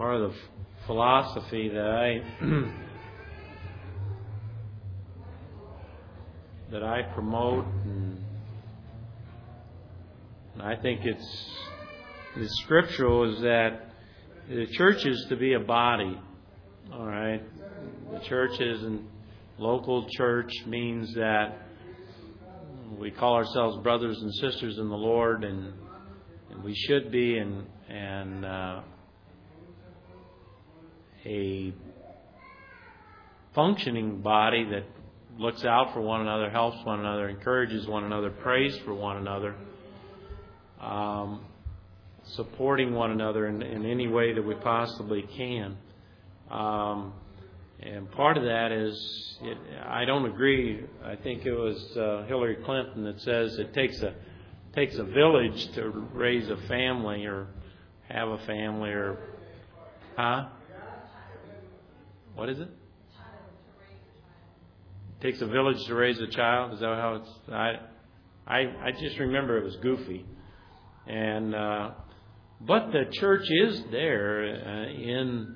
part of the philosophy that I that I promote, and I think it's it's scriptural is that the church is to be a body. All right, the church is and local church means that we call ourselves brothers and sisters in the Lord, and, and we should be, and and uh, a functioning body that looks out for one another, helps one another, encourages one another, prays for one another, um, supporting one another in, in, any way that we possibly can. Um, and part of that is, it, I don't agree. I think it was uh, Hillary Clinton that says it takes a takes a village to raise a family or have a family or, huh? What is it? it? takes a village to raise a child. Is that how it's? I, I, I just remember it was goofy, and uh, but the church is there uh, in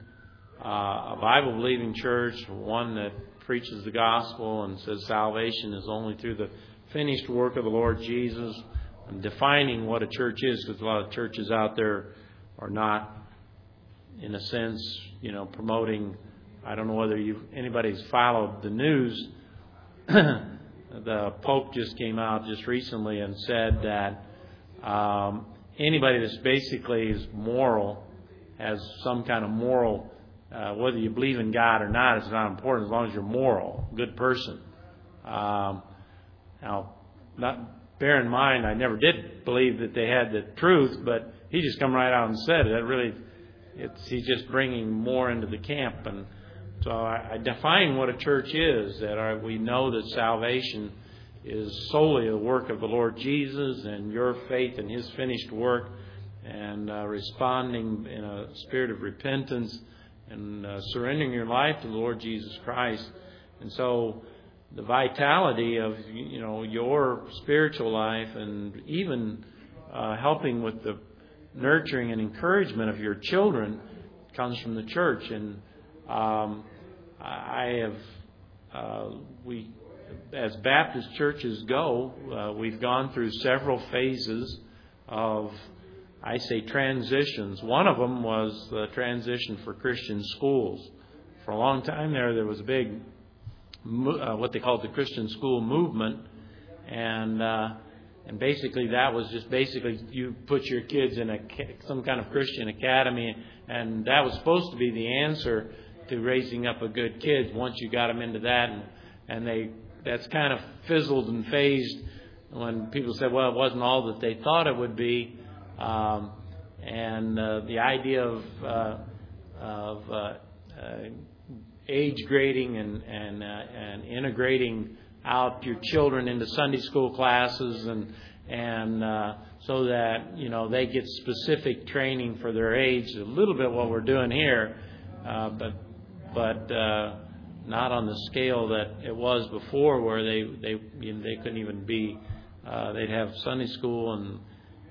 uh, a Bible believing church, one that preaches the gospel and says salvation is only through the finished work of the Lord Jesus. And defining what a church is, because a lot of churches out there are not, in a sense, you know, promoting. I don't know whether you anybody's followed the news the Pope just came out just recently and said that um, anybody that's basically is moral, has some kind of moral, uh, whether you believe in God or not, is not important as long as you're moral, good person. Um, now, not bear in mind, I never did believe that they had the truth, but he just come right out and said it. That really, it's he's just bringing more into the camp and so I, I define what a church is that our, we know that salvation is solely the work of the Lord Jesus and your faith in His finished work and uh, responding in a spirit of repentance and uh, surrendering your life to the Lord Jesus Christ. And so the vitality of you know your spiritual life and even uh, helping with the nurturing and encouragement of your children comes from the church and um, I have, uh, we, as Baptist churches go, uh, we've gone through several phases of, I say, transitions. One of them was the transition for Christian schools. For a long time there, there was a big, uh, what they called the Christian school movement, and uh, and basically that was just basically you put your kids in a some kind of Christian academy, and that was supposed to be the answer to raising up a good kid once you got them into that. And and they that's kind of fizzled and phased when people said well it wasn't all that they thought it would be. Um, and uh, the idea of uh, of uh, uh, age grading and and uh, and integrating out your children into Sunday school classes and and uh, so that you know they get specific training for their age a little bit what we're doing here uh, but but uh, not on the scale that it was before, where they they you know, they couldn't even be. Uh, they'd have Sunday school and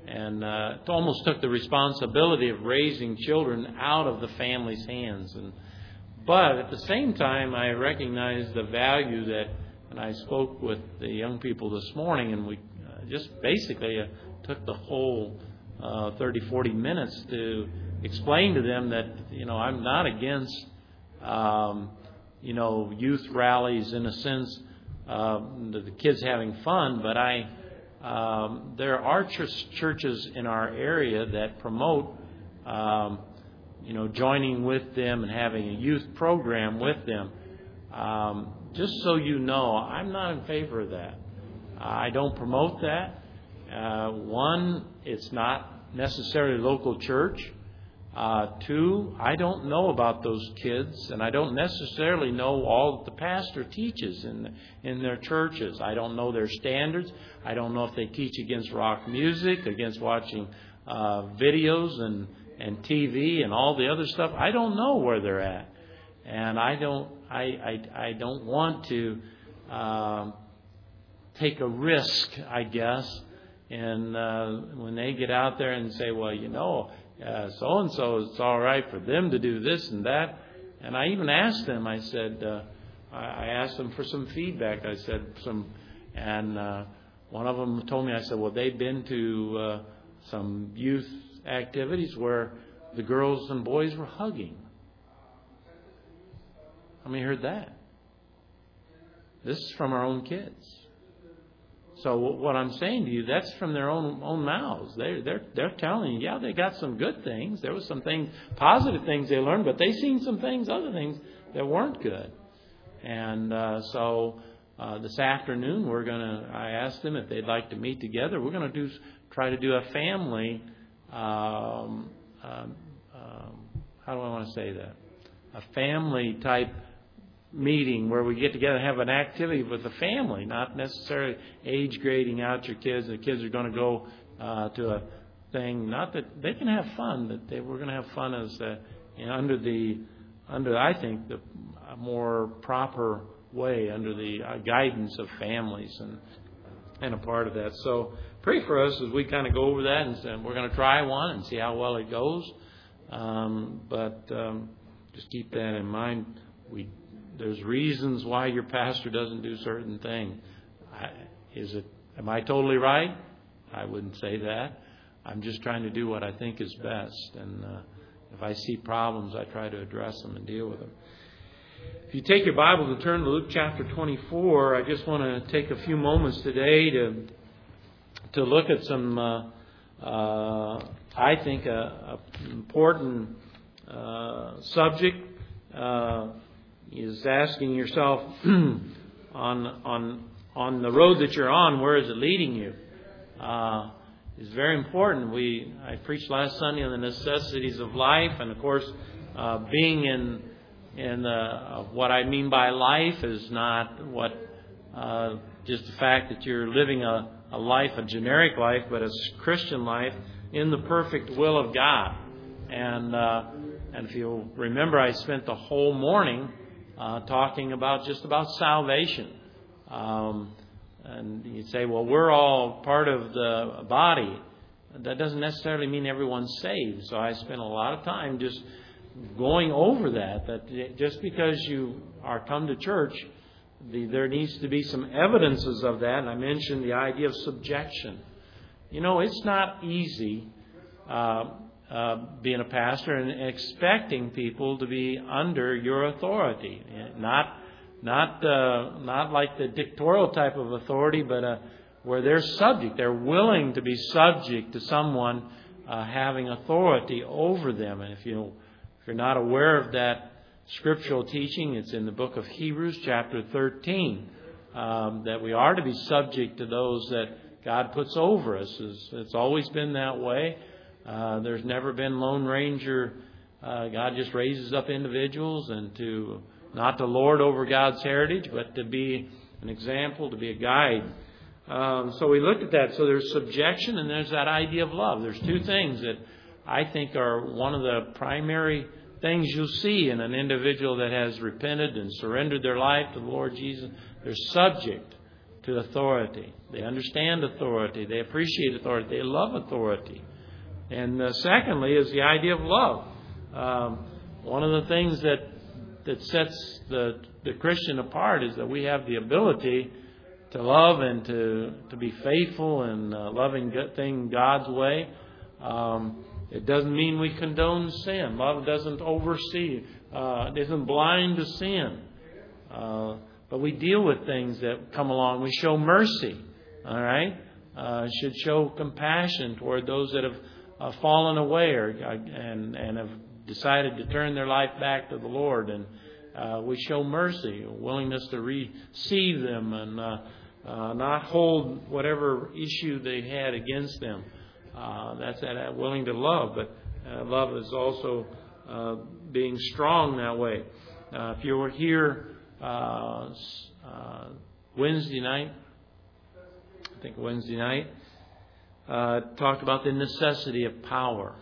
and uh, it almost took the responsibility of raising children out of the family's hands. And but at the same time, I recognized the value that. And I spoke with the young people this morning, and we uh, just basically uh, took the whole uh, 30, 40 minutes to explain to them that you know I'm not against um, you know, youth rallies in a sense, uh, the kids having fun, but I, um, there are ch- churches in our area that promote, um, you know, joining with them and having a youth program with them. Um, just so you know, I'm not in favor of that. I don't promote that. Uh, one, it's not necessarily local church. Uh, two, I don't know about those kids, and I don't necessarily know all that the pastor teaches in in their churches. I don't know their standards. I don't know if they teach against rock music, against watching uh, videos and and TV and all the other stuff. I don't know where they're at, and I don't I I, I don't want to um, take a risk. I guess, and uh, when they get out there and say, well, you know so and so, it's all right for them to do this and that. And I even asked them. I said, uh, I asked them for some feedback. I said some, and uh, one of them told me. I said, well, they've been to uh, some youth activities where the girls and boys were hugging. How many heard that? This is from our own kids. So what I'm saying to you, that's from their own own mouths. They're they're they're telling you, yeah, they got some good things. There was some things, positive things they learned, but they seen some things, other things that weren't good. And uh, so uh, this afternoon, we're gonna. I asked them if they'd like to meet together. We're gonna do try to do a family. Um, um, um, how do I want to say that? A family type meeting where we get together and have an activity with the family, not necessarily age grading out your kids. The kids are going to go uh, to a thing. Not that they can have fun, but they we're going to have fun as uh, you know, under the under I think the more proper way under the uh, guidance of families and and a part of that. So pray for us as we kind of go over that and, and we're going to try one and see how well it goes. Um, but um, just keep that in mind. We there's reasons why your pastor doesn't do certain things. Is it? Am I totally right? I wouldn't say that. I'm just trying to do what I think is best, and uh, if I see problems, I try to address them and deal with them. If you take your Bible and turn to Luke chapter 24, I just want to take a few moments today to to look at some, uh, uh, I think, a, a important uh, subject uh, is asking yourself on on on the road that you're on, where is it leading you? Uh, is very important. We I preached last Sunday on the necessities of life, and of course, uh, being in in the, uh, what I mean by life is not what uh, just the fact that you're living a, a life, a generic life, but a Christian life in the perfect will of God. And uh, and if you'll remember, I spent the whole morning uh, talking about just about salvation. Um, and you'd say, well, we're all part of the body. That doesn't necessarily mean everyone's saved. So I spent a lot of time just going over that. That just because you are come to church, the, there needs to be some evidences of that. And I mentioned the idea of subjection. You know, it's not easy. Uh, uh, being a pastor and expecting people to be under your authority, not not uh, not like the dictatorial type of authority, but uh, where they're subject, they're willing to be subject to someone uh, having authority over them. And if you if you're not aware of that scriptural teaching, it's in the book of Hebrews, chapter 13, um, that we are to be subject to those that God puts over us. It's, it's always been that way. Uh, there's never been Lone Ranger. Uh, God just raises up individuals and to not to lord over God's heritage, but to be an example, to be a guide. Um, so we looked at that. So there's subjection and there's that idea of love. There's two things that I think are one of the primary things you'll see in an individual that has repented and surrendered their life to the Lord Jesus. They're subject to authority. They understand authority. They appreciate authority. They love authority. And uh, secondly, is the idea of love. Um, one of the things that that sets the the Christian apart is that we have the ability to love and to to be faithful and uh, loving good thing God's way. Um, it doesn't mean we condone sin. Love doesn't oversee, uh, isn't blind to sin. Uh, but we deal with things that come along. We show mercy. All right, uh, should show compassion toward those that have uh, fallen away or uh, and and have decided to turn their life back to the Lord, and uh, we show mercy, willingness to receive them, and uh, uh, not hold whatever issue they had against them. Uh, that's that willing to love, but uh, love is also uh, being strong that way. Uh, if you were here uh, uh, Wednesday night, I think Wednesday night, uh, talked about the necessity of power.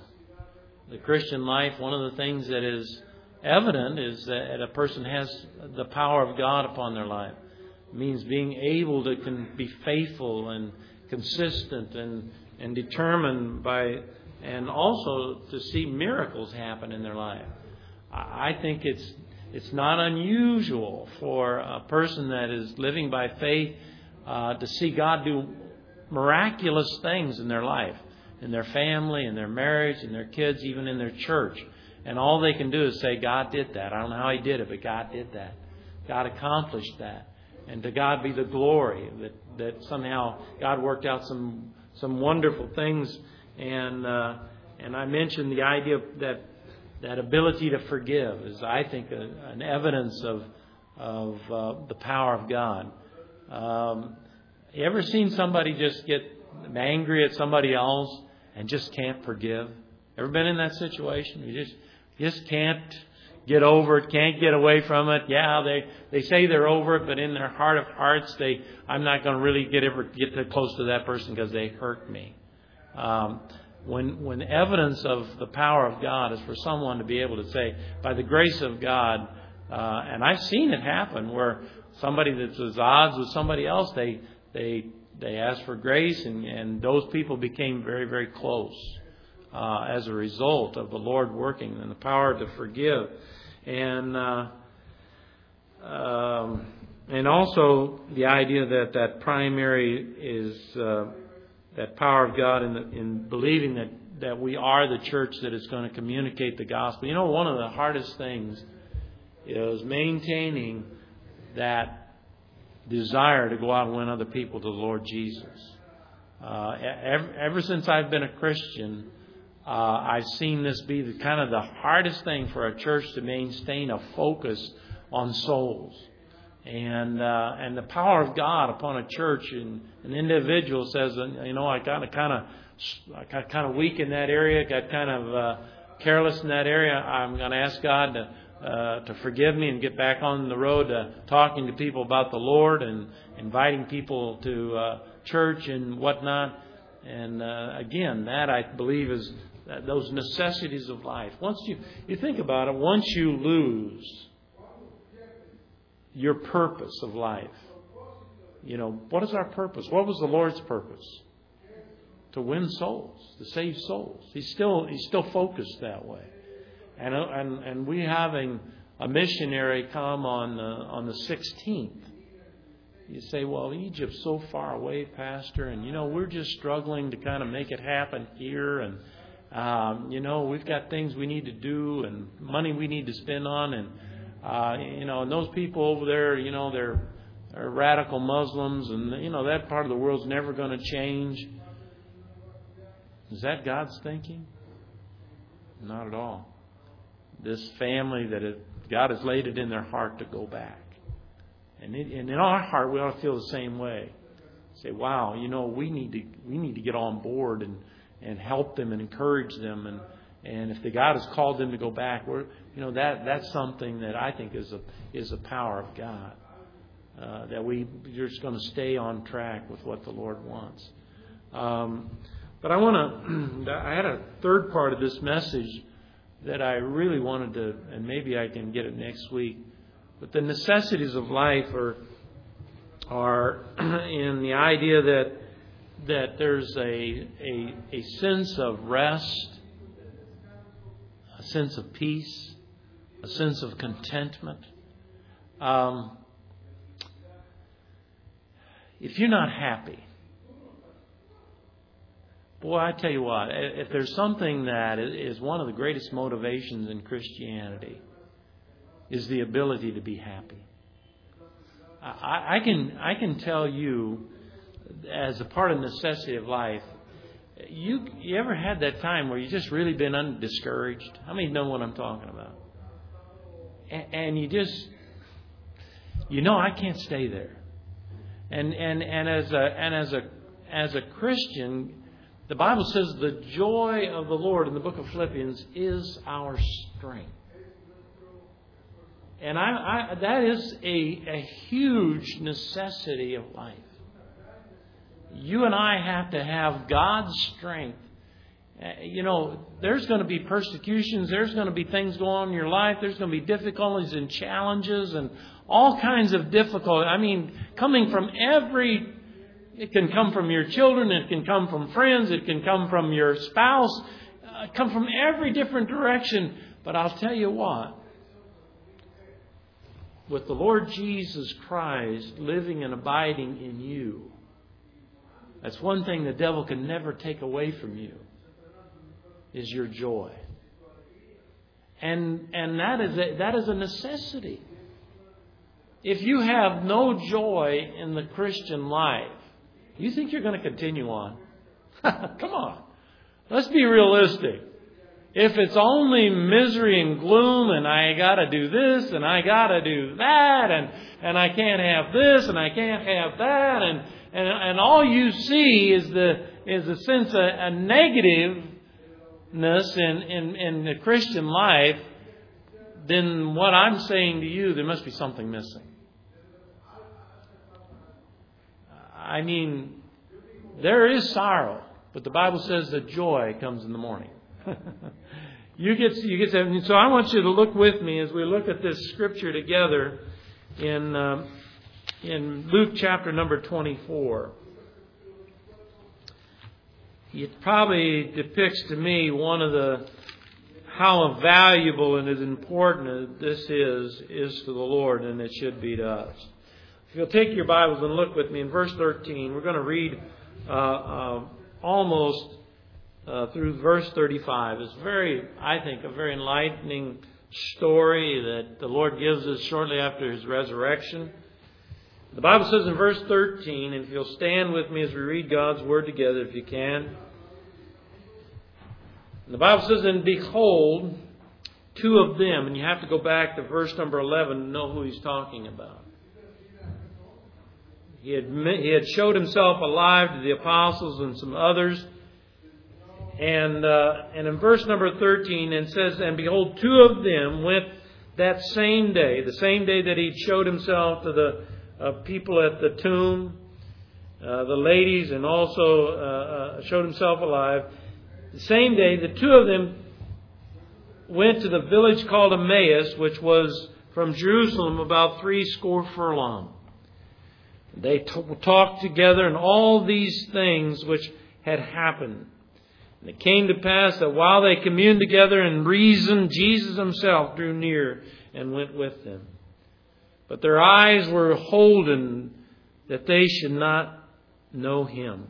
The Christian life, one of the things that is evident is that a person has the power of God upon their life. It means being able to can be faithful and consistent and, and determined by and also to see miracles happen in their life. I think it's it's not unusual for a person that is living by faith uh, to see God do miraculous things in their life, in their family, in their marriage, in their kids, even in their church. And all they can do is say, God did that. I don't know how He did it, but God did that. God accomplished that. And to God be the glory that, that somehow God worked out some some wonderful things. And uh, and I mentioned the idea that that ability to forgive is, I think, a, an evidence of of uh, the power of God. Um, you ever seen somebody just get angry at somebody else and just can't forgive? Ever been in that situation? You just just can't get over it, can't get away from it. Yeah, they they say they're over it, but in their heart of hearts, they I'm not going to really get ever get close to that person because they hurt me. Um, when when evidence of the power of God is for someone to be able to say, by the grace of God, uh, and I've seen it happen where somebody that's at odds with somebody else, they they they asked for grace, and and those people became very very close uh, as a result of the Lord working and the power to forgive, and uh, um, and also the idea that that primary is uh, that power of God in, the, in believing that that we are the church that is going to communicate the gospel. You know, one of the hardest things is maintaining that desire to go out and win other people to the Lord Jesus. Uh, ever, ever since I've been a Christian, uh, I've seen this be the, kind of the hardest thing for a church to maintain a focus on souls. And uh, and the power of God upon a church and an individual says, you know, I got kind of I got kind of weak in that area, got kind of uh, careless in that area. I'm going to ask God to uh, to forgive me and get back on the road to talking to people about the Lord and inviting people to uh, church and whatnot. And uh, again, that I believe is those necessities of life. Once you, you think about it, once you lose your purpose of life, you know, what is our purpose? What was the Lord's purpose? To win souls, to save souls. He's still, he's still focused that way. And, and, and we having a missionary come on the, on the 16th. You say, well, Egypt's so far away, Pastor, and you know, we're just struggling to kind of make it happen here and um, you know, we've got things we need to do and money we need to spend on, and uh, you know, and those people over there, you know, they're, they're radical Muslims, and you know that part of the world's never going to change. Is that God's thinking? Not at all. This family that it, God has laid it in their heart to go back, and, it, and in our heart we ought to feel the same way. Say, wow, you know, we need to we need to get on board and and help them and encourage them and and if the God has called them to go back, we're you know that that's something that I think is a is a power of God. Uh, that we you're just going to stay on track with what the Lord wants. Um, but I want to. I had a third part of this message that I really wanted to, and maybe I can get it next week. But the necessities of life are are in the idea that that there's a, a, a sense of rest, a sense of peace, a sense of contentment. Um, if you're not happy, boy, I tell you what, if there's something that is one of the greatest motivations in Christianity, is the ability to be happy. I, can I can tell you as a part of necessity of life, you you ever had that time where you just really been undiscouraged? How many know what I'm talking about? And, and you just you know I can't stay there. And and and as a and as a as a Christian, the Bible says the joy of the Lord in the book of Philippians is our strength. And I, I that is a, a huge necessity of life you and I have to have God's strength. Uh, you know, there's going to be persecutions, there's going to be things going on in your life, there's going to be difficulties and challenges and all kinds of difficulty. I mean, coming from every it can come from your children, it can come from friends, it can come from your spouse, uh, come from every different direction. But I'll tell you what, with the Lord Jesus Christ living and abiding in you, that's one thing the devil can never take away from you is your joy. And and that is a, that is a necessity. If you have no joy in the Christian life, you think you're going to continue on? Come on. Let's be realistic. If it's only misery and gloom and I gotta do this and I gotta do that and, and I can't have this and I can't have that and, and, and all you see is the, is a sense of a negativeness in, in, in the Christian life, then what I'm saying to you, there must be something missing. I mean, there is sorrow, but the Bible says that joy comes in the morning. you get you get so I want you to look with me as we look at this scripture together in um, in Luke chapter number 24. It probably depicts to me one of the how valuable and as important this is is to the Lord and it should be to us. If you'll take your Bibles and look with me in verse 13, we're going to read uh, uh, almost uh, through verse 35. It's very, I think, a very enlightening story that the Lord gives us shortly after his resurrection. The Bible says in verse 13, and if you'll stand with me as we read God's Word together, if you can. The Bible says, And behold, two of them, and you have to go back to verse number 11 to know who he's talking about. He had, he had showed himself alive to the apostles and some others. And, uh, and in verse number 13, it says, And behold, two of them went that same day, the same day that he showed himself to the uh, people at the tomb, uh, the ladies, and also uh, uh, showed himself alive. The same day, the two of them went to the village called Emmaus, which was from Jerusalem about three score furlongs. They t- talked together and all these things which had happened. And it came to pass that while they communed together and reasoned, Jesus himself drew near and went with them. But their eyes were holden that they should not know him.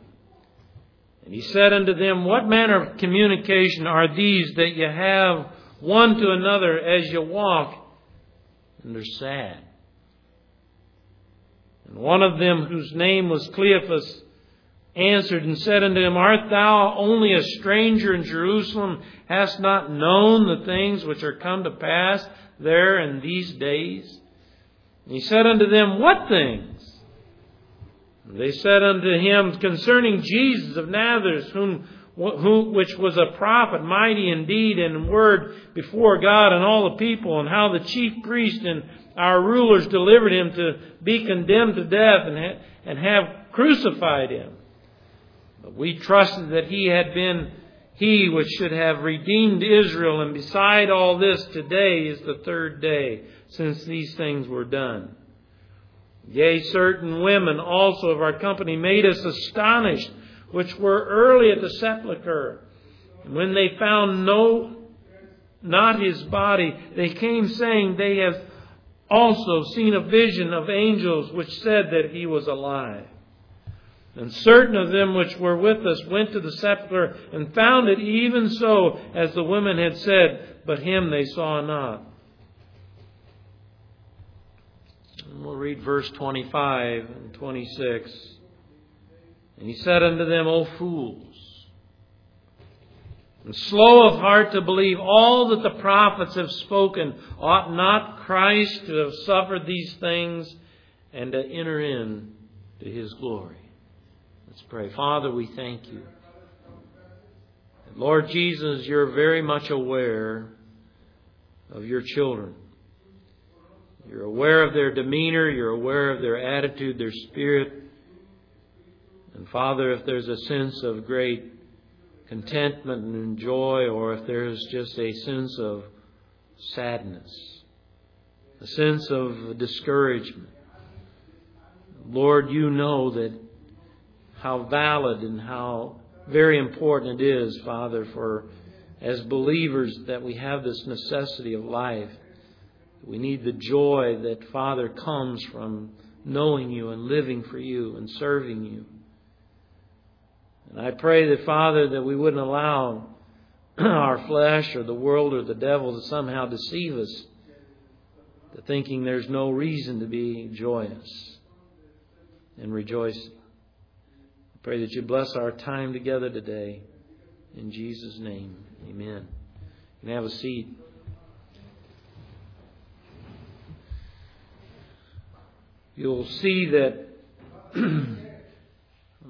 And he said unto them, What manner of communication are these that you have one to another as you walk? And they're sad. And one of them, whose name was Cleophas, answered and said unto him, Art thou only a stranger in Jerusalem, hast not known the things which are come to pass there in these days? And he said unto them, What things? And they said unto him, Concerning Jesus of Nazareth, whom who, which was a prophet, mighty indeed in word before God and all the people, and how the chief priest and our rulers delivered him to be condemned to death and, and have crucified him. But we trusted that he had been he which should have redeemed Israel, and beside all this, today is the third day since these things were done. Yea, certain women also of our company made us astonished, which were early at the sepulchre. And when they found no, not his body, they came saying, They have also seen a vision of angels which said that he was alive. And certain of them which were with us went to the sepulchre and found it even so as the women had said, but him they saw not. And we'll read verse 25 and 26. And he said unto them, O fools, and slow of heart to believe all that the prophets have spoken, ought not Christ to have suffered these things and to enter in to his glory? Let's pray. Father, we thank you. Lord Jesus, you're very much aware of your children. You're aware of their demeanor, you're aware of their attitude, their spirit. And Father, if there's a sense of great contentment and joy, or if there's just a sense of sadness, a sense of discouragement. Lord, you know that how valid and how very important it is, Father, for as believers that we have this necessity of life. We need the joy that, Father, comes from knowing you and living for you and serving you. And I pray that, Father, that we wouldn't allow our flesh or the world or the devil to somehow deceive us to thinking there's no reason to be joyous and rejoicing. I pray that you bless our time together today. In Jesus' name, amen. You can have a seat. You'll see that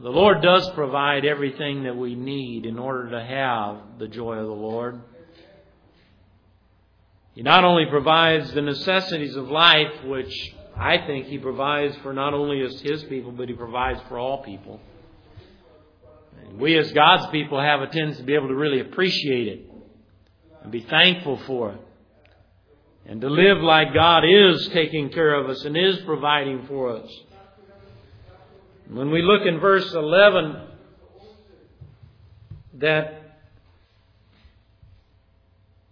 the Lord does provide everything that we need in order to have the joy of the Lord. He not only provides the necessities of life, which I think He provides for not only His people, but He provides for all people. And we as God's people have a tendency to be able to really appreciate it and be thankful for it. And to live like God is taking care of us and is providing for us. When we look in verse 11, that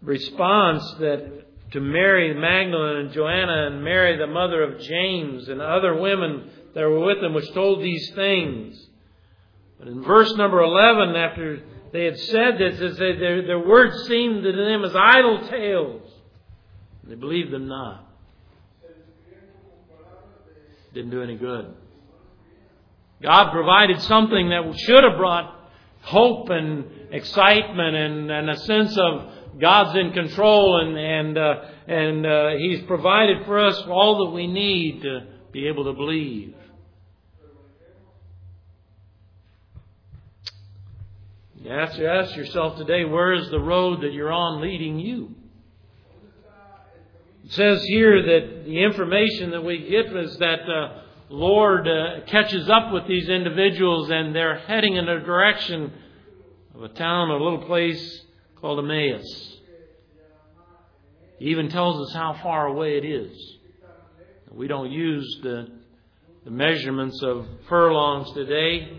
response that to Mary Magdalene and Joanna and Mary, the mother of James, and other women that were with them, which told these things. But in verse number 11, after they had said this, it said their, their words seemed to them as idle tales. They believed them not. Didn't do any good. God provided something that should have brought hope and excitement and, and a sense of God's in control and and uh, and uh, He's provided for us all that we need to be able to believe. You ask, you ask yourself today, where is the road that you're on leading you? It says here that the information that we get is that uh, Lord uh, catches up with these individuals and they're heading in the direction of a town, a little place called Emmaus. He even tells us how far away it is. We don't use the, the measurements of furlongs today.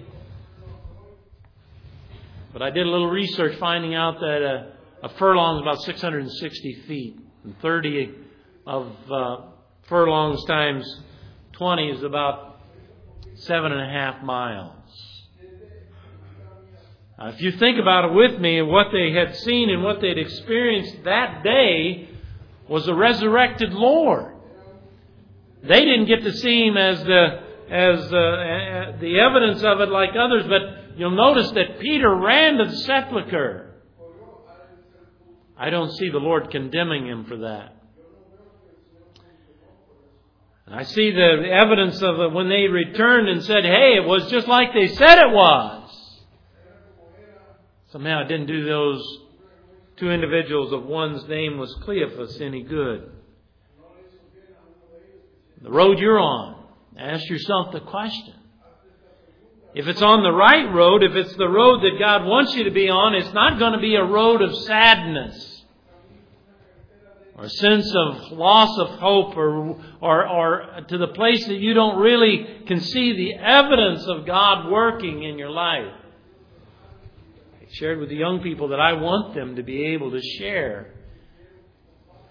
But I did a little research finding out that a, a furlong is about 660 feet. And 30 of uh, furlongs times 20 is about seven and a half miles. Now, if you think about it with me, what they had seen and what they'd experienced that day was a resurrected Lord. They didn't get to see him as the as uh, the evidence of it like others, but you'll notice that Peter ran to the sepulchre. I don't see the Lord condemning him for that. I see the evidence of it when they returned and said, hey, it was just like they said it was. Somehow it didn't do those two individuals of one's name was Cleophas any good. The road you're on, ask yourself the question. If it's on the right road, if it's the road that God wants you to be on, it's not going to be a road of sadness or a sense of loss of hope or, or, or to the place that you don't really can see the evidence of God working in your life I shared with the young people that I want them to be able to share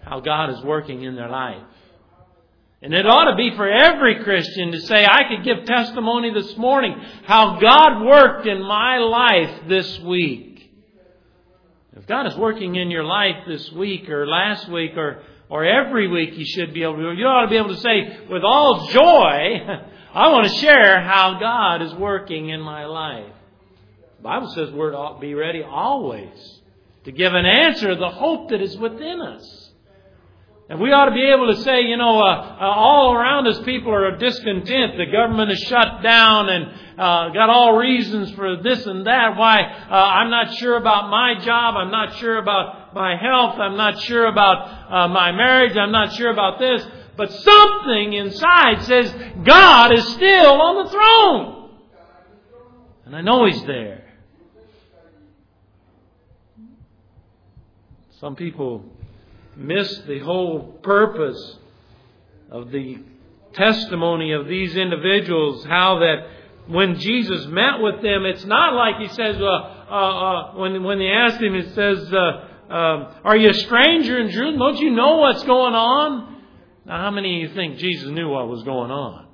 how God is working in their life. And it ought to be for every Christian to say, I could give testimony this morning how God worked in my life this week. If God is working in your life this week or last week or, or every week, you should be able to, you ought to be able to say, with all joy, I want to share how God is working in my life. The Bible says we're to be ready always to give an answer to the hope that is within us. And we ought to be able to say, you know, uh, uh, all around us people are discontent. The government is shut down and uh, got all reasons for this and that. Why? Uh, I'm not sure about my job. I'm not sure about my health. I'm not sure about uh, my marriage. I'm not sure about this. But something inside says God is still on the throne. And I know He's there. Some people miss the whole purpose of the testimony of these individuals, how that when Jesus met with them, it's not like he says, uh, uh, uh, when, when they asked him, it says, uh, um, Are you a stranger in Jerusalem? Don't you know what's going on? Now, how many of you think Jesus knew what was going on?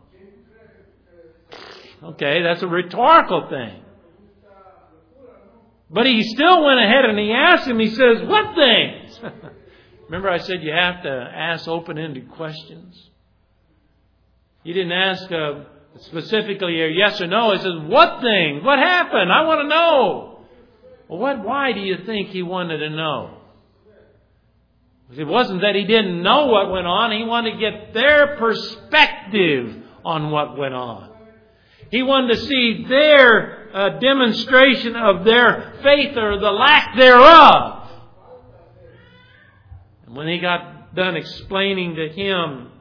Okay, that's a rhetorical thing. But he still went ahead and he asked him, he says, What things? Remember, I said you have to ask open ended questions? He didn't ask uh, specifically a yes or no. He says, What thing? What happened? I want to know. Well, what, why do you think he wanted to know? It wasn't that he didn't know what went on, he wanted to get their perspective on what went on. He wanted to see their uh, demonstration of their faith or the lack thereof. When he got done explaining to him,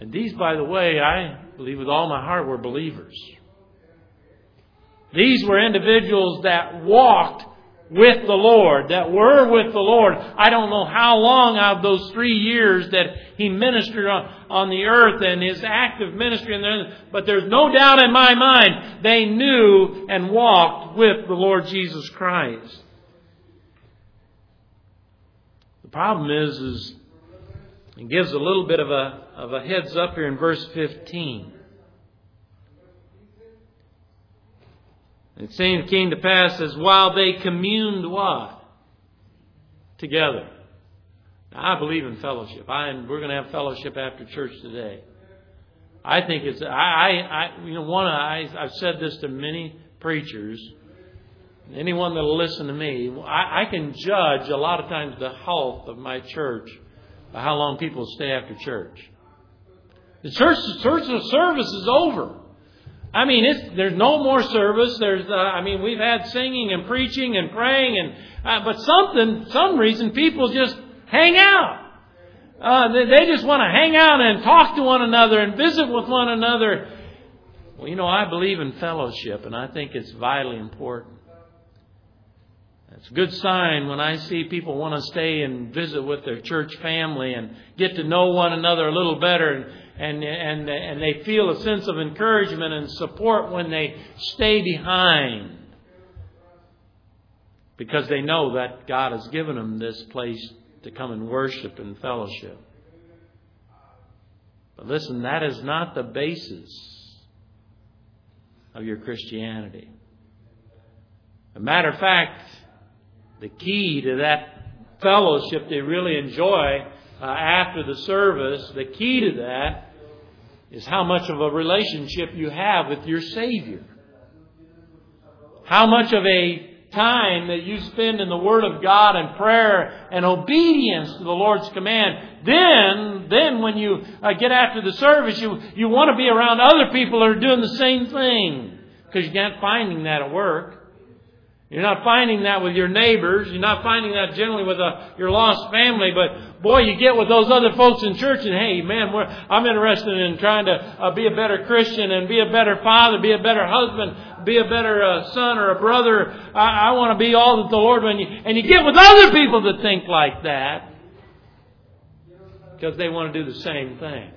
and these, by the way, I believe with all my heart were believers. These were individuals that walked with the Lord, that were with the Lord. I don't know how long out of those three years that he ministered on, on the earth and his active ministry, there, but there's no doubt in my mind they knew and walked with the Lord Jesus Christ. The problem is, is it gives a little bit of a, of a heads up here in verse 15. It saying came to pass as while they communed what? Together. Now, I believe in fellowship. I, we're going to have fellowship after church today. I think it's, I, I, I you know, one, I, I've said this to many preachers. Anyone that'll listen to me, I, I can judge a lot of times the health of my church by how long people stay after church. The church, the church service is over. I mean, it's, there's no more service. There's, uh, I mean, we've had singing and preaching and praying, and uh, but something, some reason, people just hang out. Uh, they, they just want to hang out and talk to one another and visit with one another. Well, you know, I believe in fellowship, and I think it's vitally important. It's a good sign when I see people want to stay and visit with their church family and get to know one another a little better and and, and, and they feel a sense of encouragement and support when they stay behind because they know that God has given them this place to come and worship and fellowship. But listen, that is not the basis of your Christianity. A matter of fact, the key to that fellowship they really enjoy uh, after the service, the key to that is how much of a relationship you have with your Savior. How much of a time that you spend in the Word of God and prayer and obedience to the Lord's command. Then, then when you uh, get after the service, you, you want to be around other people that are doing the same thing. Because you aren't finding that at work. You're not finding that with your neighbors. You're not finding that generally with a, uh, your lost family. But boy, you get with those other folks in church, and hey, man, I'm interested in trying to uh, be a better Christian and be a better father, be a better husband, be a better uh, son or a brother. I, I want to be all that the Lord. When and you get with other people that think like that, because they want to do the same thing.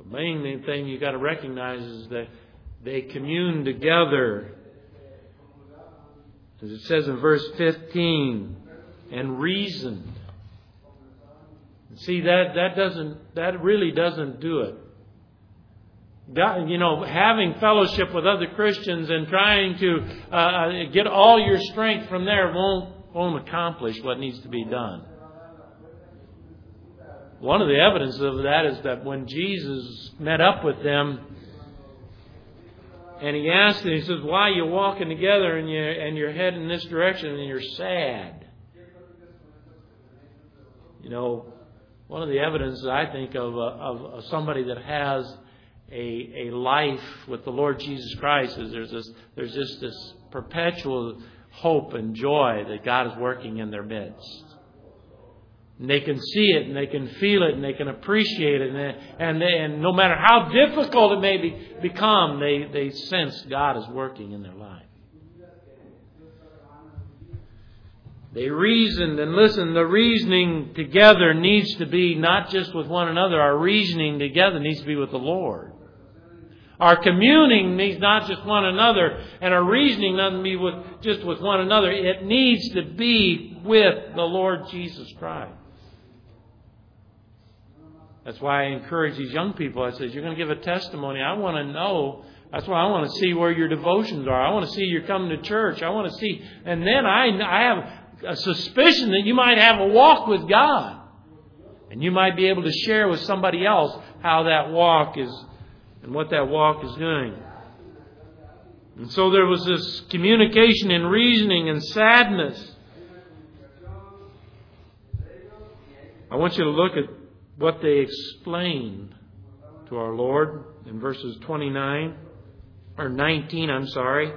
The main thing you got to recognize is that they commune together as it says in verse 15, and reasoned. See, that, that doesn't, that really doesn't do it. God, you know, having fellowship with other Christians and trying to uh, uh, get all your strength from there won't, won't accomplish what needs to be done. One of the evidences of that is that when Jesus met up with them, and he asked him, he says, Why are you walking together and you're, and you're heading in this direction and you're sad? You know, one of the evidences I think of, uh, of, of somebody that has a, a life with the Lord Jesus Christ is there's this, there's just this perpetual hope and joy that God is working in their midst. And they can see it and they can feel it and they can appreciate it. And, and, and no matter how difficult it may be, become, they, they sense God is working in their life. They reasoned and listen, the reasoning together needs to be not just with one another. Our reasoning together needs to be with the Lord. Our communing needs not just one another, and our reasoning doesn't be with just with one another. It needs to be with the Lord Jesus Christ. That's why I encourage these young people. I said, You're going to give a testimony. I want to know that's why I want to see where your devotions are. I want to see you're coming to church. I want to see, and then I, I have a suspicion that you might have a walk with God. And you might be able to share with somebody else how that walk is and what that walk is doing. And so there was this communication and reasoning and sadness. I want you to look at what they explained to our Lord in verses 29 or 19, I'm sorry.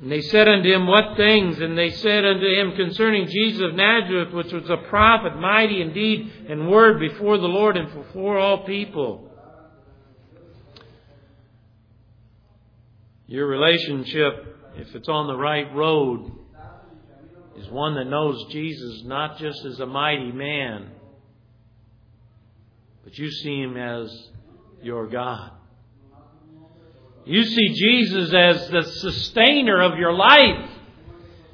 And they said unto him, What things? And they said unto him concerning Jesus of Nazareth, which was a prophet, mighty in deed and word before the Lord and before all people. Your relationship, if it's on the right road, is one that knows Jesus not just as a mighty man, but you see him as your God. You see Jesus as the sustainer of your life.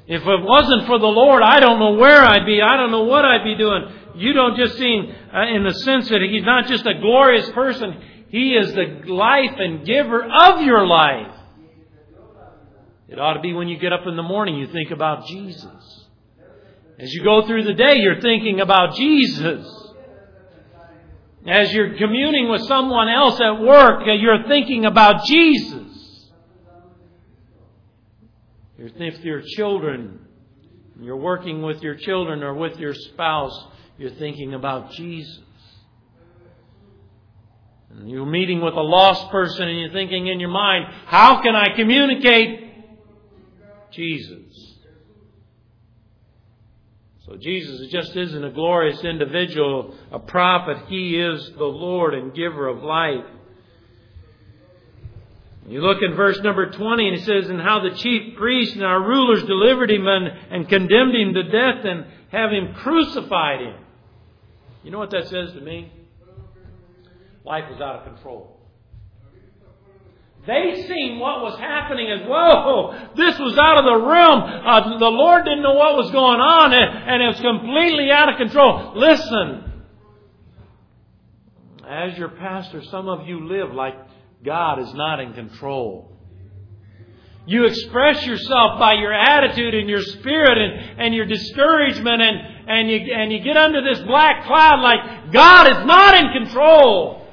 If it wasn't for the Lord, I don't know where I'd be. I don't know what I'd be doing. You don't just see him uh, in the sense that he's not just a glorious person. He is the life and giver of your life. It ought to be when you get up in the morning, you think about Jesus. As you go through the day, you're thinking about Jesus. As you're communing with someone else at work, uh, you're thinking about Jesus. If your children, you're working with your children or with your spouse, you're thinking about Jesus. And you're meeting with a lost person and you're thinking in your mind, how can I communicate Jesus? So Jesus just isn't a glorious individual, a prophet. He is the Lord and giver of life. You look in verse number 20 and it says, And how the chief priests and our rulers delivered him and, and condemned him to death and have him crucified him. You know what that says to me? Life was out of control. They seen what was happening as, whoa, this was out of the realm. Uh, the Lord didn't know what was going on and, and it was completely out of control. Listen. As your pastor, some of you live like God is not in control. You express yourself by your attitude and your spirit and, and your discouragement and, and, you, and you get under this black cloud like God is not in control.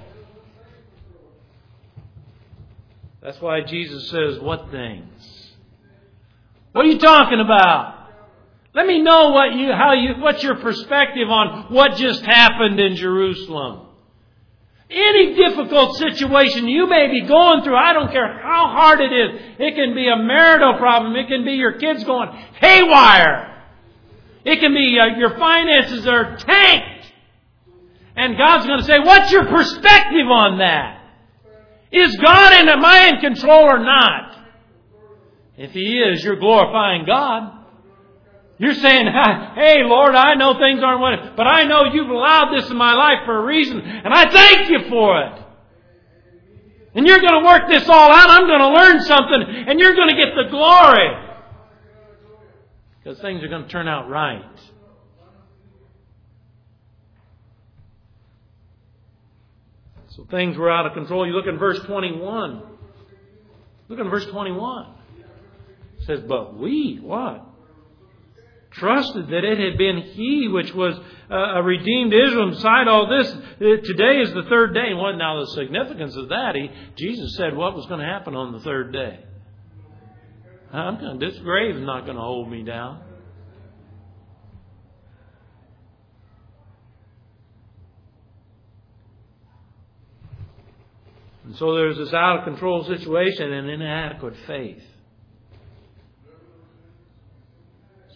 That's why Jesus says, What things? What are you talking about? Let me know what you, how you, what's your perspective on what just happened in Jerusalem. Any difficult situation you may be going through, I don't care how hard it is. It can be a marital problem. It can be your kids going haywire. It can be uh, your finances are tanked. And God's going to say, what's your perspective on that? Is God in, am I in control or not? If He is, you're glorifying God. You're saying, hey Lord, I know things aren't what, but I know you've allowed this in my life for a reason, and I thank you for it. And you're going to work this all out. I'm going to learn something, and you're going to get the glory. Because things are going to turn out right. So things were out of control. You look in verse 21. Look in verse 21. It says, But we, what? Trusted that it had been He which was uh, redeemed Israel beside all this. Uh, today is the third day. What now the significance of that? He, Jesus said what was going to happen on the third day. I'm going, this grave is not going to hold me down. And so there's this out of control situation and inadequate faith.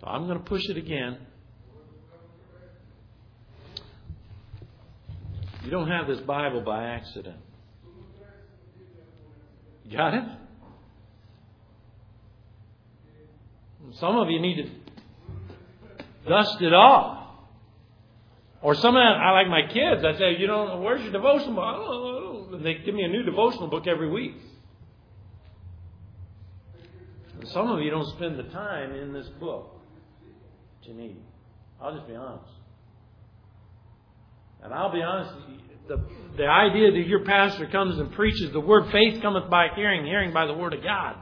So I'm going to push it again. You don't have this Bible by accident. Got it? Some of you need to dust it off. Or some of I like my kids. I say, you know, where's your devotional book? I don't I don't. They give me a new devotional book every week. And some of you don't spend the time in this book you need. I'll just be honest. And I'll be honest, the, the idea that your pastor comes and preaches the word, faith cometh by hearing, hearing by the word of God.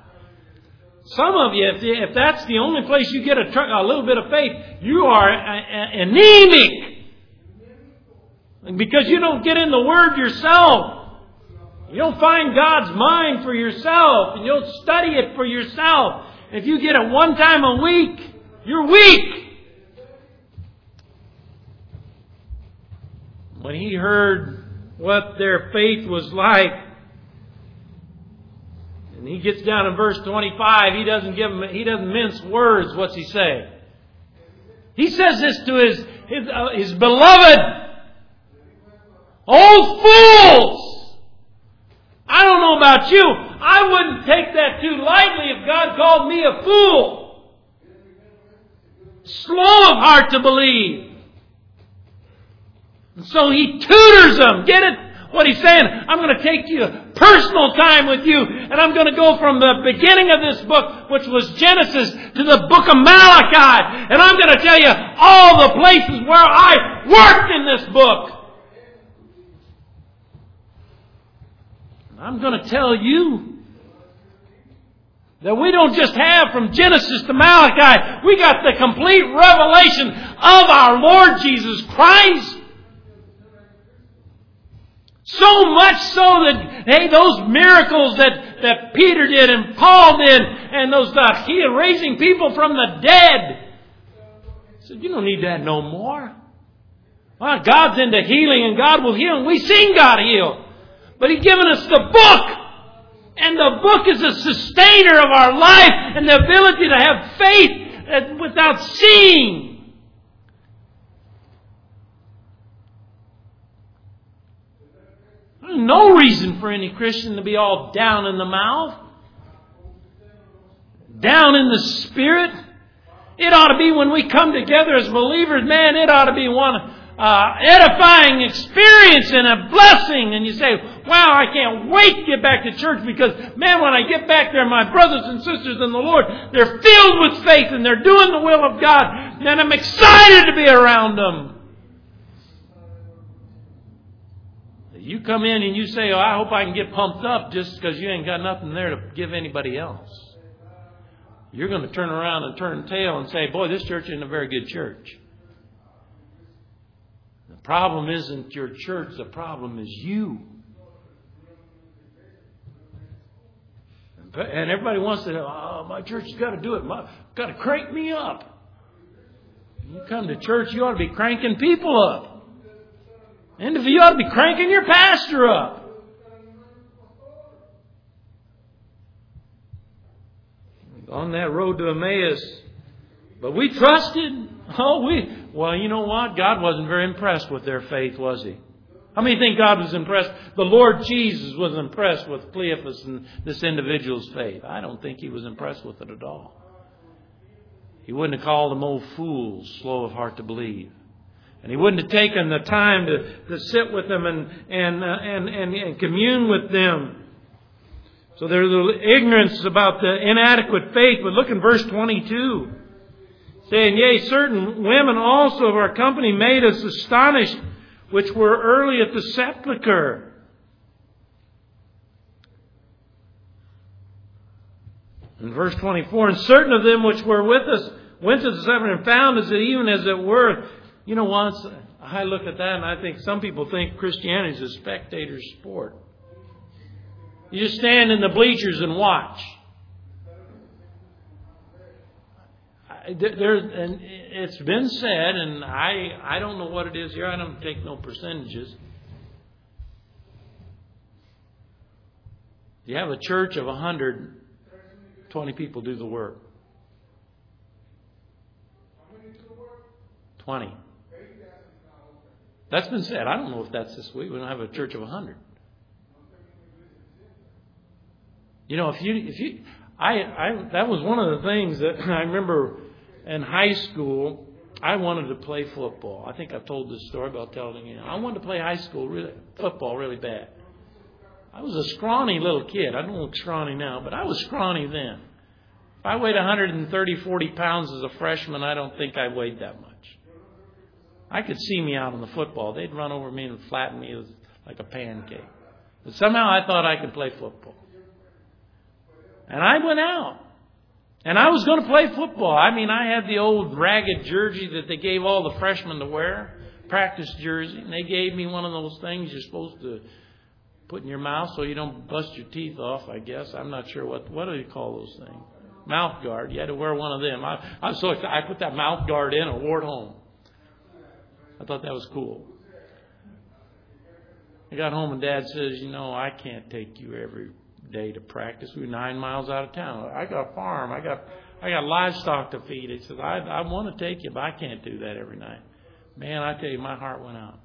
Some of you, if, if that's the only place you get a, a little bit of faith, you are uh, uh, anemic. Because you don't get in the Word yourself. You don't find God's mind for yourself, and you don't study it for yourself. If you get it one time a week, you're weak. When he heard what their faith was like, and he gets down in verse 25, he doesn't give him, he doesn't mince words. What's he say? He says this to his, his, uh, his beloved. Oh fools! About you. I wouldn't take that too lightly if God called me a fool. Slow of heart to believe. And so he tutors them. Get it? What he's saying, I'm going to take you personal time with you, and I'm going to go from the beginning of this book, which was Genesis, to the book of Malachi, and I'm going to tell you all the places where I worked in this book. I'm going to tell you that we don't just have from Genesis to Malachi, we got the complete revelation of our Lord Jesus Christ. So much so that, hey, those miracles that, that Peter did and Paul did and those, uh, he raising people from the dead. He said, you don't need that no more. Well, God's into healing and God will heal and we've seen God heal. But He's given us the book. And the book is a sustainer of our life and the ability to have faith uh, without seeing. no reason for any Christian to be all down in the mouth, down in the spirit. It ought to be when we come together as believers, man, it ought to be one uh, edifying experience and a blessing. And you say, wow, I can't wait to get back to church because, man, when I get back there, my brothers and sisters in the Lord, they're filled with faith and they're doing the will of God. And I'm excited to be around them. You come in and you say, oh, I hope I can get pumped up just because you ain't got nothing there to give anybody else. You're going to turn around and turn tail and say, boy, this church isn't a very good church. Problem isn't your church, the problem is you. And everybody wants to, oh, my church has got to do it. My, got to crank me up. You come to church, you ought to be cranking people up. And if you ought to be cranking your pastor up. On that road to Emmaus. But we trusted. Oh, we. Well, you know what? God wasn't very impressed with their faith, was He? How many think God was impressed? The Lord Jesus was impressed with Cleophas and this individual's faith. I don't think he was impressed with it at all. He wouldn't have called them old fools, slow of heart to believe. And he wouldn't have taken the time to, to sit with them and, and, uh, and, and, and commune with them. So there's a ignorance about the inadequate faith. But look in verse 22. Saying, Yea, certain women also of our company made us astonished, which were early at the sepulchre. In verse 24, and certain of them which were with us went to the sepulchre and found us even as it were you know, once I look at that and I think some people think Christianity is a spectator sport. You just stand in the bleachers and watch. And it's been said, and I, I don't know what it is here. I don't take no percentages. You have a church of a hundred, twenty people do the work. Twenty. That's been said. I don't know if that's this week. We don't have a church of a hundred. You know, if you if you I I that was one of the things that I remember in high school. I wanted to play football. I think I've told this story, but I'll tell it again. I wanted to play high school really, football really bad. I was a scrawny little kid. I don't look scrawny now, but I was scrawny then. If I weighed 130, 40 pounds as a freshman, I don't think I weighed that much. I could see me out on the football. They'd run over me and flatten me like a pancake. But somehow I thought I could play football. And I went out. And I was going to play football. I mean, I had the old ragged jersey that they gave all the freshmen to wear, practice jersey. And they gave me one of those things you're supposed to put in your mouth so you don't bust your teeth off, I guess. I'm not sure what, what do you call those things? Mouth guard. You had to wear one of them. I, I was so excited. I put that mouth guard in and wore it home. I thought that was cool. I got home and Dad says, you know, I can't take you every day to practice. We are nine miles out of town. I got a farm. I got I got livestock to feed. He says, I I want to take you, but I can't do that every night. Man, I tell you, my heart went out.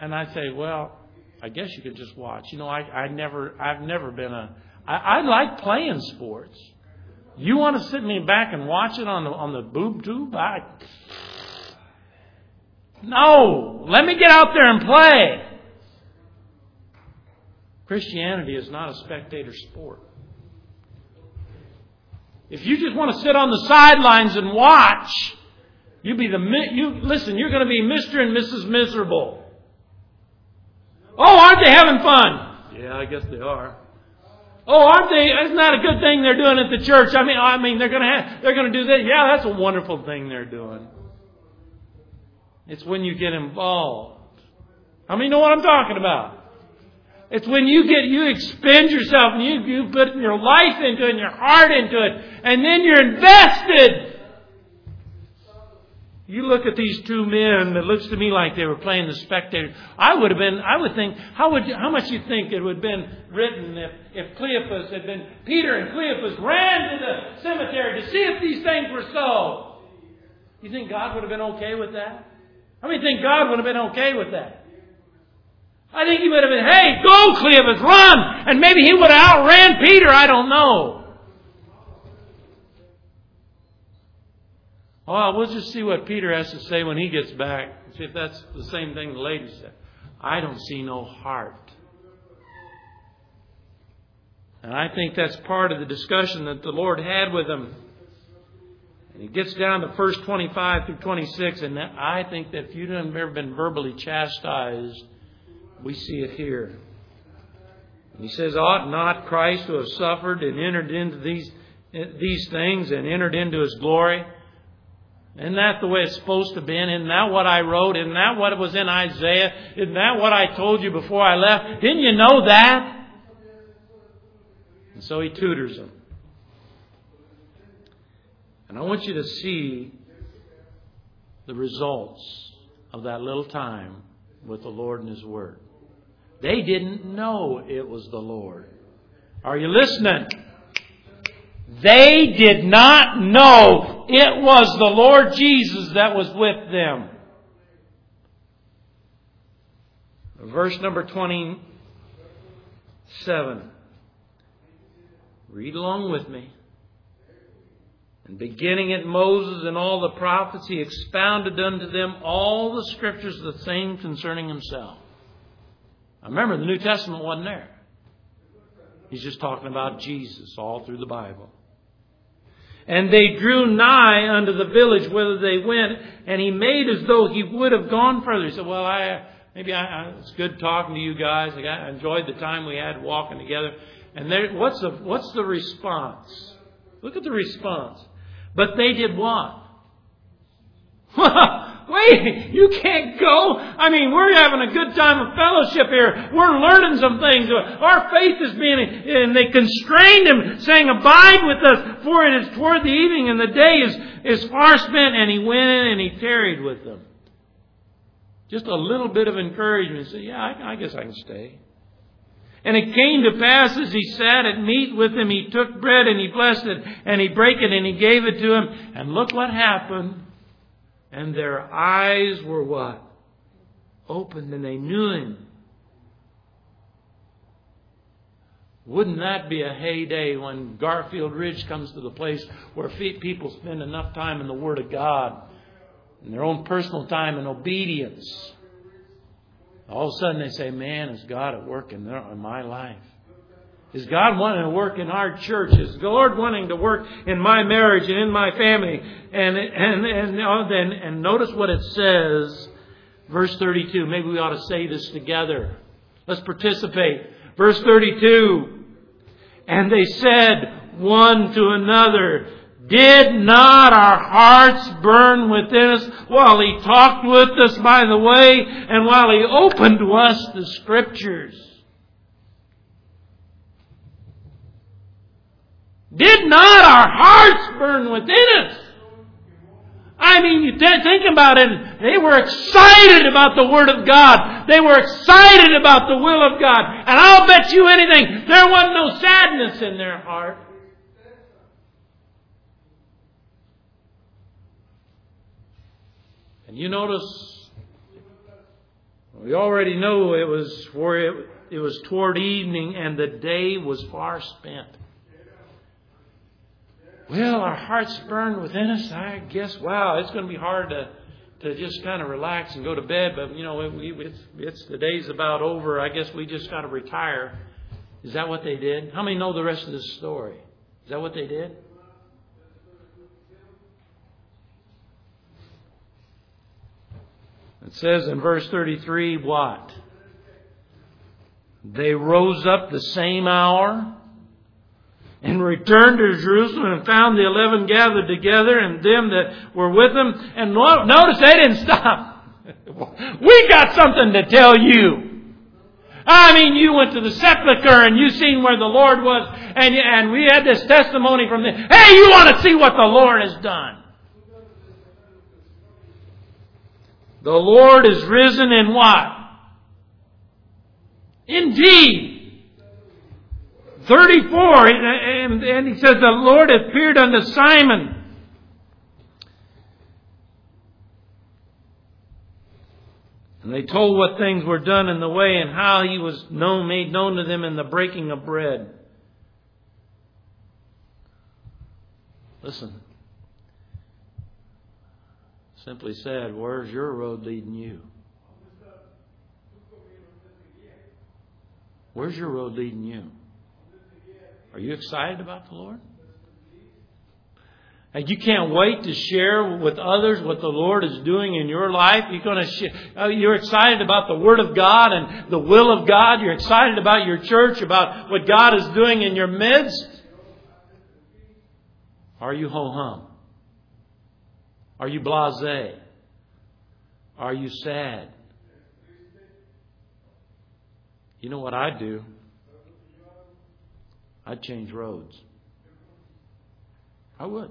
And I say, well, I guess you could just watch. You know, I I never I've never been a I, I like playing sports. You want to sit me back and watch it on the on the boob tube? I no. Let me get out there and play. Christianity is not a spectator sport. If you just want to sit on the sidelines and watch, you be the you listen. You're going to be Mister and Mrs. Miserable. Oh, aren't they having fun? Yeah, I guess they are. Oh, aren't they? Isn't that a good thing they're doing at the church? I mean, I mean, they're going to have, they're going to do that. Yeah, that's a wonderful thing they're doing. It's when you get involved. How many know what I'm talking about? It's when you get, you expend yourself and you, you put your life into it and your heart into it, and then you're invested. You look at these two men, it looks to me like they were playing the spectator. I would have been, I would think, how would, how much you think it would have been written if, if Cleopas had been, Peter and Cleopas ran to the cemetery to see if these things were so. You think God would have been okay with that? How many think God would have been okay with that? I think he would have been, hey, go Cleopas, run! And maybe he would have outran Peter, I don't know. Oh, we'll just see what Peter has to say when he gets back. See if that's the same thing the lady said. I don't see no heart. And I think that's part of the discussion that the Lord had with him. And he gets down to verse 25 through 26, and I think that if you've ever been verbally chastised, we see it here. He says, Ought not Christ to have suffered and entered into these, these things and entered into his glory? Isn't that the way it's supposed to be? Isn't that what I wrote? Isn't that what was in Isaiah? Isn't that what I told you before I left? Didn't you know that? And so he tutors them. And I want you to see the results of that little time with the Lord and His Word. They didn't know it was the Lord. Are you listening? They did not know it was the Lord Jesus that was with them. Verse number 27. Read along with me. And beginning at Moses and all the prophets, he expounded unto them all the scriptures the same concerning himself. Now remember, the New Testament wasn't there. He's just talking about Jesus all through the Bible. And they drew nigh unto the village whither they went, and he made as though he would have gone further. He said, Well, I maybe I, it's good talking to you guys. I enjoyed the time we had walking together. And there, what's the what's the response? Look at the response. But they did what? Wait, you can't go? I mean, we're having a good time of fellowship here. We're learning some things. Our faith is being, and they constrained him, saying, Abide with us, for it is toward the evening, and the day is, is far spent. And he went in and he tarried with them. Just a little bit of encouragement. Say, Yeah, I, I guess I can stay. And it came to pass as he sat at meat with them, he took bread and he blessed it, and he brake it and he gave it to him. And look what happened. And their eyes were what? Opened and they knew him. Wouldn't that be a heyday when Garfield Ridge comes to the place where people spend enough time in the Word of God, in their own personal time and obedience? All of a sudden they say, Man, is God at work in, their, in my life? Is God wanting to work in our church? Is the Lord wanting to work in my marriage and in my family? And and and and, and notice what it says, verse 32. Maybe we ought to say this together. Let's participate. Verse 32. And they said one to another, Did not our hearts burn within us while he talked with us by the way and while he opened to us the scriptures? Did not our hearts burn within us? I mean, you think about it. They were excited about the Word of God. They were excited about the will of God. And I'll bet you anything, there wasn't no sadness in their heart. And you notice, we already know it was for it, it was toward evening and the day was far spent. Well, our hearts burn within us. I guess, wow, it's going to be hard to to just kind of relax and go to bed. But you know, we, it's it's the day's about over. I guess we just got to retire. Is that what they did? How many know the rest of the story? Is that what they did? It says in verse 33 what? They rose up the same hour and returned to Jerusalem and found the eleven gathered together and them that were with them. And notice they didn't stop. we got something to tell you. I mean, you went to the sepulchre and you seen where the Lord was, and, and we had this testimony from them. Hey, you want to see what the Lord has done? The Lord is risen in what? Indeed. 34, and, and he says, The Lord appeared unto Simon. And they told what things were done in the way and how he was known, made known to them in the breaking of bread. Listen. Simply said, where's your road leading you? Where's your road leading you? Are you excited about the Lord? And you can't wait to share with others what the Lord is doing in your life. You're going to share, uh, you're excited about the Word of God and the will of God. You're excited about your church, about what God is doing in your midst. Are you ho hum? Are you blase? Are you sad? You know what I do? I'd change roads. I would.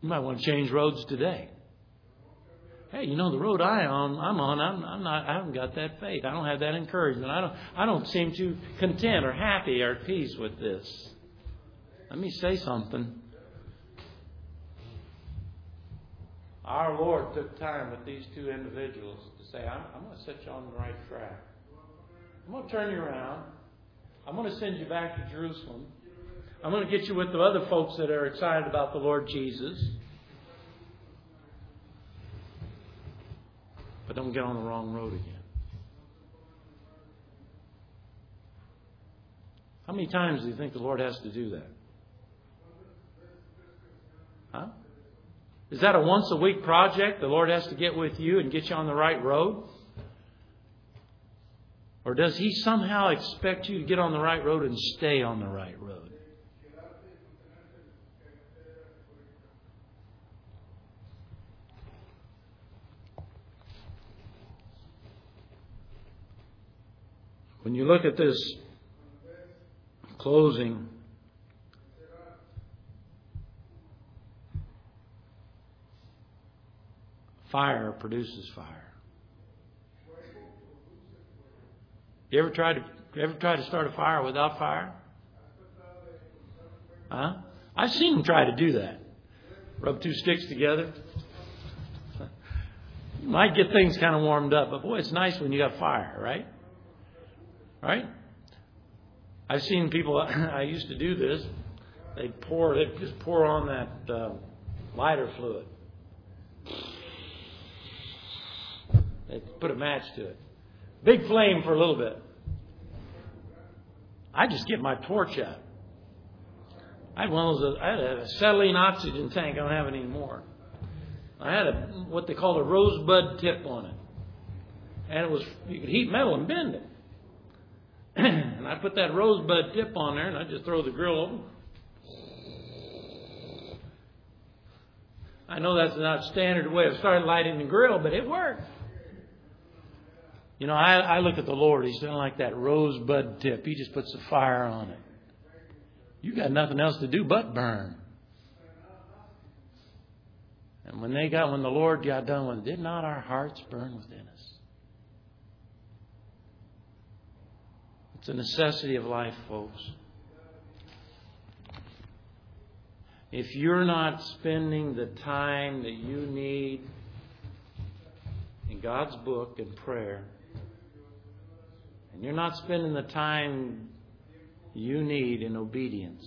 you might want to change roads today. Hey, you know the road I am I'm on. I'm, I'm not. I haven't got that faith. I don't have that encouragement. I don't. I don't seem too content or happy or at peace with this. Let me say something. Our Lord took time with these two individuals to say, I'm, I'm going to set you on the right track. I'm going to turn you around. I'm going to send you back to Jerusalem. I'm going to get you with the other folks that are excited about the Lord Jesus. But don't get on the wrong road again. How many times do you think the Lord has to do that? Huh? Is that a once a week project? The Lord has to get with you and get you on the right road? Or does He somehow expect you to get on the right road and stay on the right road? When you look at this closing, fire produces fire. You ever tried to ever tried to start a fire without fire? Huh? I've seen them try to do that. Rub two sticks together. You might get things kind of warmed up, but boy, it's nice when you got fire, right? Right? I've seen people, I used to do this. They'd pour, they'd just pour on that uh, lighter fluid. They'd put a match to it. Big flame for a little bit. I just get my torch out. I had one of those. I had a acetylene oxygen tank. I don't have it anymore. I had a what they call a rosebud tip on it, and it was you could heat metal and bend it. and I put that rosebud tip on there, and I just throw the grill open. I know that's not standard way of starting lighting the grill, but it worked. You know, I, I look at the Lord. He's of like that rosebud tip. He just puts the fire on it. You got nothing else to do but burn. And when they got, when the Lord got done with it, did not our hearts burn within us? It's a necessity of life, folks. If you're not spending the time that you need in God's book and prayer, you're not spending the time you need in obedience,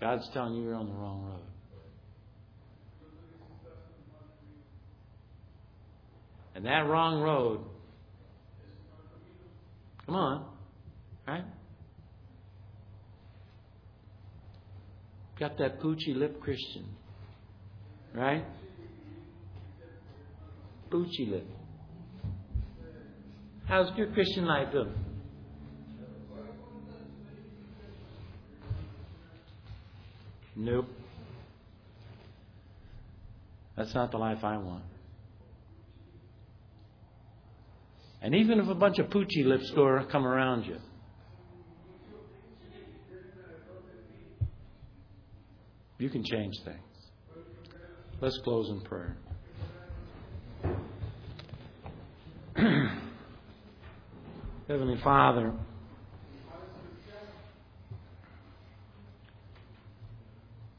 God's telling you you're on the wrong road. And that wrong road, come on, right? Got that poochy lip Christian, right? Lip. How's your Christian life doing? Nope. That's not the life I want. And even if a bunch of poochy lips go come around you, you can change things. Let's close in prayer. Heavenly Father,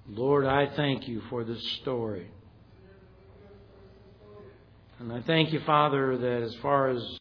Lord, I thank you for this story. And I thank you, Father, that as far as